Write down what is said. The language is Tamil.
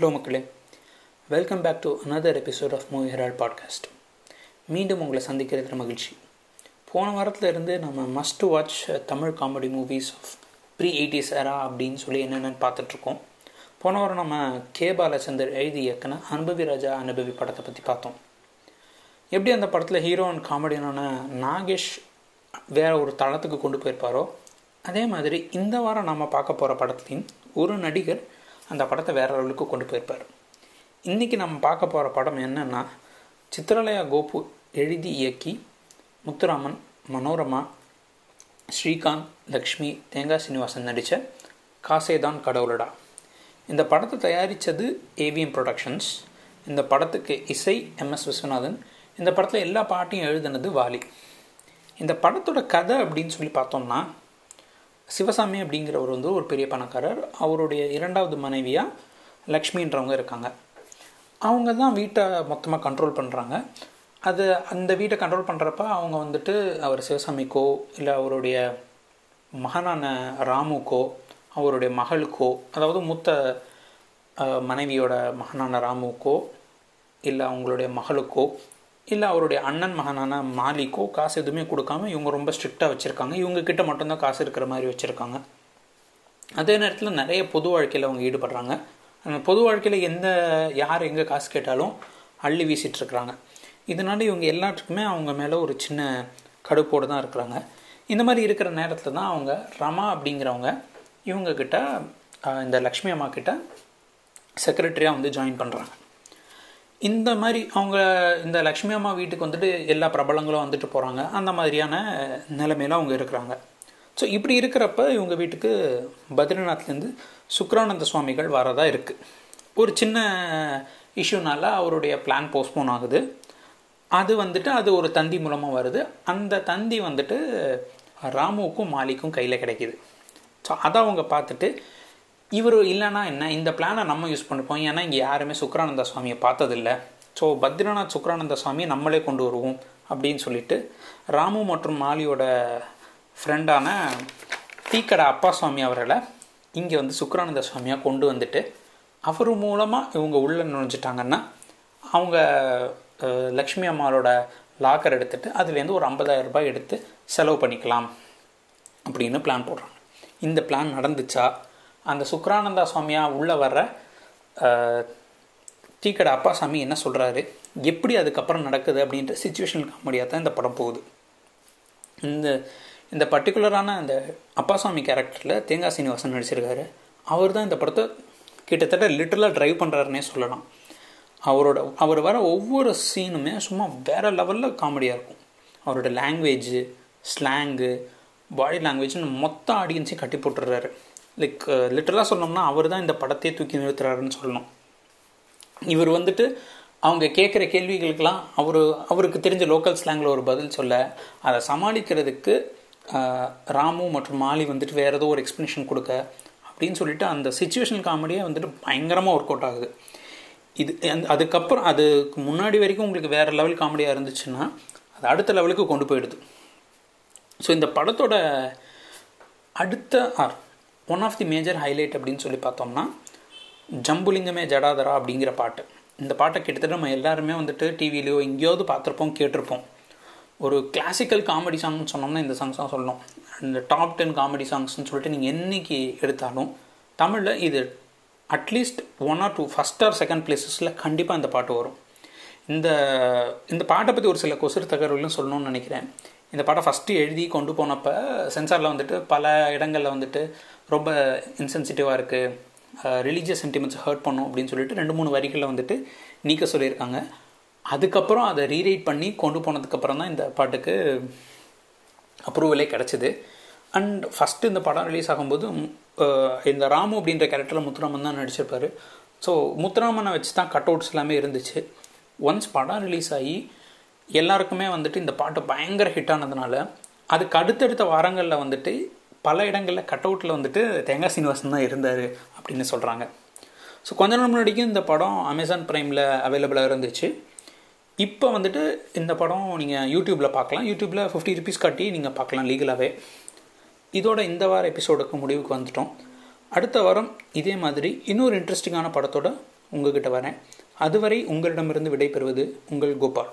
ஹலோ மக்களே welcome back to another episode of movie herald podcast மீண்டும் உங்களை சந்திக்கிறது மகிழ்ச்சி. போன வாரத்தில் இருந்து நம்ம must watch Tamil comedy movies of pre eighties era அப்படின்னு சொல்லி என்னென்னு பார்த்துட்ருக்கோம். போன வாரம் நம்ம கே பாலச்சந்தர் எழுதி இயக்குன அனுபவி ராஜா அனுபவி படத்தை பற்றி பார்த்தோம். எப்படி அந்த படத்தில் ஹீரோ அண்ட் காமெடியனான நாகேஷ் வேற ஒரு தளத்துக்கு கொண்டு போயிருப்பாரோ அதே மாதிரி இந்த வாரம் நம்ம பார்க்க போகிற படத்துலையும் ஒரு நடிகர் அந்த படத்தை வேற லெவலுக்கு கொண்டு போயிருப்பார். இன்றைக்கி நம்ம பார்க்க போகிற படம் என்னென்னா சித்திரலயா கோபு எழுதி இயக்கி முத்துராமன் மனோரமா ஸ்ரீகாந்த் லக்ஷ்மி தேங்காய் சீனிவாசன் நடித்த காசேதான் கடவுளடா. இந்த படத்தை தயாரித்தது ஏவிஎம் ப்ரொடக்ஷன்ஸ் இந்த படத்துக்கு இசை எம்எஸ் விஸ்வநாதன் இந்த படத்தில் எல்லா பாட்டையும் எழுதுனது வாலி. இந்த படத்தோட கதை அப்படின்னு சொல்லி பார்த்தோம்னா சிவசாமி அப்படிங்கிறவர் வந்து ஒரு பெரிய பணக்காரர். அவருடைய இரண்டாவது மனைவியாக லக்ஷ்மின்றவங்க இருக்காங்க. அவங்க தான் வீட்டை மொத்தமாக கண்ட்ரோல் பண்ணுறாங்க அது அந்த வீட்டை கண்ட்ரோல் பண்ணுறப்ப அவங்க வந்துட்டு அவர் சிவசாமிக்கோ இல்லை அவருடைய மகனான ராமுக்கோ அவருடைய மகளுக்கோ அதாவது மூத்த மனைவியோட மகனான ராமுக்கோ இல்லை அவங்களுடைய மகளுக்கோ இல்லை அவருடைய அண்ணன் மகனான மாலிக்கோ காசு எதுவுமே கொடுக்காம இவங்க ரொம்ப ஸ்ட்ரிக்டாக வச்சுருக்காங்க. இவங்க கிட்ட மட்டும்தான் காசு இருக்கிற மாதிரி வச்சுருக்காங்க. அதே நேரத்தில் நிறைய பொது வாழ்க்கையில் அவங்க ஈடுபடுறாங்க. பொது வாழ்க்கையில் எந்த யார் எங்கே காசு கேட்டாலும் அள்ளி வீசிகிட்ருக்குறாங்க இதனால இவங்க எல்லாத்துக்குமே அவங்க மேலே ஒரு சின்ன கடுப்போடு தான் இருக்கிறாங்க. இந்த மாதிரி இருக்கிற நேரத்தில் தான் அவங்க ரமா அப்படிங்கிறவங்க இவங்கக்கிட்ட இந்த லக்ஷ்மி அம்மா கிட்ட செக்ரட்டரியாக வந்து ஜாயின் பண்ணுறாங்க இந்த மாதிரி அவங்க இந்த லக்ஷ்மி அம்மா வீட்டுக்கு வந்துட்டு எல்லா பிரபலங்களும் வந்துட்டு போகிறாங்க அந்த மாதிரியான நிலைமையில அவங்க இருக்கிறாங்க. ஸோ இப்படி இருக்கிறப்ப இவங்க வீட்டுக்கு பத்ரிநாத்லேருந்து சுக்ரானந்த சுவாமிகள் வரதா இருக்குது ஒரு சின்ன இஷ்யூனால அவருடைய பிளான் போஸ்ட்போன் ஆகுது. அது வந்துட்டு அது ஒரு தந்தி மூலமாக வருது. அந்த தந்தி வந்துட்டு ராமுவுக்கும் மாலிக்கும் கையில் கிடைக்கிது. ஸோ அதை அவங்க பார்த்துட்டு இவர் இல்லைன்னா என்ன? இந்த பிளானை நம்ம யூஸ் பண்ணிப்போம். ஏன்னா இங்கே யாருமே சுக்ரானந்த சுவாமியை பார்த்ததில்ல. ஸோ பத்ரிநாத் சுக்ரானந்த சுவாமியை நம்மளே கொண்டு வருவோம் அப்படின்னு சொல்லிட்டு ராமு மற்றும் மாலியோட ஃப்ரெண்டான தீக்கடை அப்பா சுவாமி அவர்களை இங்கே வந்து சுக்ரானந்த சுவாமியாக கொண்டு வந்துட்டு அவர் மூலமாக இவங்க உள்ளே நுழைஞ்சிட்டாங்கன்னா அவங்க லக்ஷ்மி அம்மாவோட லாக்கர் எடுத்துகிட்டு அதுலேருந்து ஒரு 50000 ரூபாய் எடுத்து செலவு பண்ணிக்கலாம் அப்படின்னு பிளான் போடுறாங்க. இந்த பிளான் நடந்துச்சா? அந்த சுக்ரானந்தா சுவாமியாக உள்ளே வர்ற டீக்கடை அப்பா சாமி என்ன சொல்கிறாரு எப்படி அதுக்கப்புறம் நடக்குது அப்படின்ற சுச்சுவேஷன் காமெடியாக தான் இந்த படம் போகுது. இந்த இந்த பர்டிகுலரான அந்த அப்பாசாமி கேரக்டரில் தேங்காய் சீனிவாசன் நடிச்சிருக்காரு. அவர் தான் இந்த படத்தை கிட்டத்தட்ட லிட்டரலாக ட்ரைவ் பண்ணுறாருன்னே சொல்லலாம். அவரோட அவர் வர ஒவ்வொரு சீனுமே சும்மா வேற லெவலில் காமெடியாக இருக்கும். அவரோட லாங்குவேஜு ஸ்லாங்கு பாடி லாங்குவேஜ்னு மொத்த ஆடியன்ஸையும் கட்டி போட்டுடுறாரு. லைக் லிட்டரலாக uh, சொன்னோம்னா அவர் தான் இந்த படத்தையே தூக்கி நிறுத்துறாருன்னு சொல்லணும். இவர் வந்துட்டு அவங்க கேட்குற கேள்விகளுக்கெல்லாம் அவர் அவருக்கு தெரிஞ்ச லோக்கல் ஸ்லாங்கில் ஒரு பதில் சொல்ல அதை சமாளிக்கிறதுக்கு ராமு மற்றும் மாலி வந்துட்டு வேறு ஏதோ ஒரு எக்ஸ்ப்ளனேஷன் கொடுக்க அப்படின்னு சொல்லிட்டு அந்த சுச்சுவேஷன் காமெடியே வந்துட்டு பயங்கரமாக ஒர்க் அவுட் ஆகுது. இது அதுக்கப்புறம் அதுக்கு முன்னாடி வரைக்கும் உங்களுக்கு வேறு லெவல் காமெடியாக இருந்துச்சுன்னா அது அடுத்த லெவலுக்கு கொண்டு போயிடுது. ஸோ இந்த படத்தோட அடுத்த or one of the major highlight அப்படின்னு சொல்லி பார்த்தோம்னா ஜம்புலிங்கமே ஜடாதரா அப்படிங்கிற பாட்டு. இந்த பாட்டை கிட்டத்தட்ட நம்ம எல்லாருமே வந்துட்டு டிவிலையோ எங்கேயாவது பார்த்துருப்போம் கேட்டிருப்போம். ஒரு கிளாசிக்கல் காமெடி சாங்னு சொன்னோம்னா இந்த சாங்ஸ் தான் சொல்லணும். இந்த டாப் டென் காமெடி சாங்ஸ்னு சொல்லிட்டு நீங்கள் என்னைக்கு எடுத்தாலும் தமிழில் இது at least one or two first or second பிளேசஸில் கண்டிப்பாக இந்த பாட்டு வரும். இந்த இந்த பாட்டை பற்றி ஒரு சில கொசுறு தகவல்களும் சொல்லணும்னு நினைக்கிறேன். இந்த பாட்டை ஃபஸ்ட்டு எழுதி கொண்டு போனப்போ சென்சாரில் வந்துட்டு பல இடங்களில் வந்துட்டு ரொம்ப இன்சென்சிட்டிவாக இருக்குது ரிலீஜியஸ் சென்டிமெண்ட்ஸ் ஹர்ட் பண்ணும் அப்படின்னு சொல்லிட்டு ரெண்டு மூணு வரிகளில் வந்துட்டு நீக்க சொல்லியிருக்காங்க. அதுக்கப்புறம் அதை ரீரைட் பண்ணி கொண்டு போனதுக்கப்புறம் தான் இந்த பாட்டுக்கு அப்ரூவலே கிடச்சிது. அண்ட் ஃபஸ்ட்டு இந்த படம் ரிலீஸ் ஆகும்போது இந்த ராமு அப்படின்ற கேரக்டரில் முத்துராமன் தான் நடிச்சிருப்பார். ஸோ முத்துராமனை வச்சு தான் கட் அவுட்ஸ் எல்லாமே இருந்துச்சு. ஒன்ஸ் படம் ரிலீஸ் ஆகி எல்லாருக்குமே வந்துட்டு இந்த பாட்டு பயங்கர ஹிட் ஆனதுனால அதுக்கு அடுத்தடுத்த வாரங்களில் வந்துட்டு பல இடங்களில் கட் அவுட்டில் வந்துட்டு தேங்காய் சீனிவாசன் தான் இருந்தார் அப்படின்னு சொல்கிறாங்க ஸோ கொஞ்ச நாள் முன்னாடிக்கும் இந்த படம் அமேசான் ப்ரைமில் அவைலபிளாக இருந்துச்சு. இப்போ வந்துட்டு இந்த படம் நீங்கள் யூடியூப்பில் பார்க்கலாம். யூடியூப்பில் ஃபிஃப்டி ருபீஸ் காட்டி நீங்கள் பார்க்கலாம் லீகலாகவே இதோட இந்த வார எபிசோடுக்கு முடிவுக்கு வந்துட்டோம். அடுத்த வாரம் இதே மாதிரி இன்னொரு இன்ட்ரெஸ்டிங்கான படத்தோட உங்ககிட்ட வரேன். அதுவரை உங்களிடமிருந்து விடைபெறுவது உங்கள் கோபால்.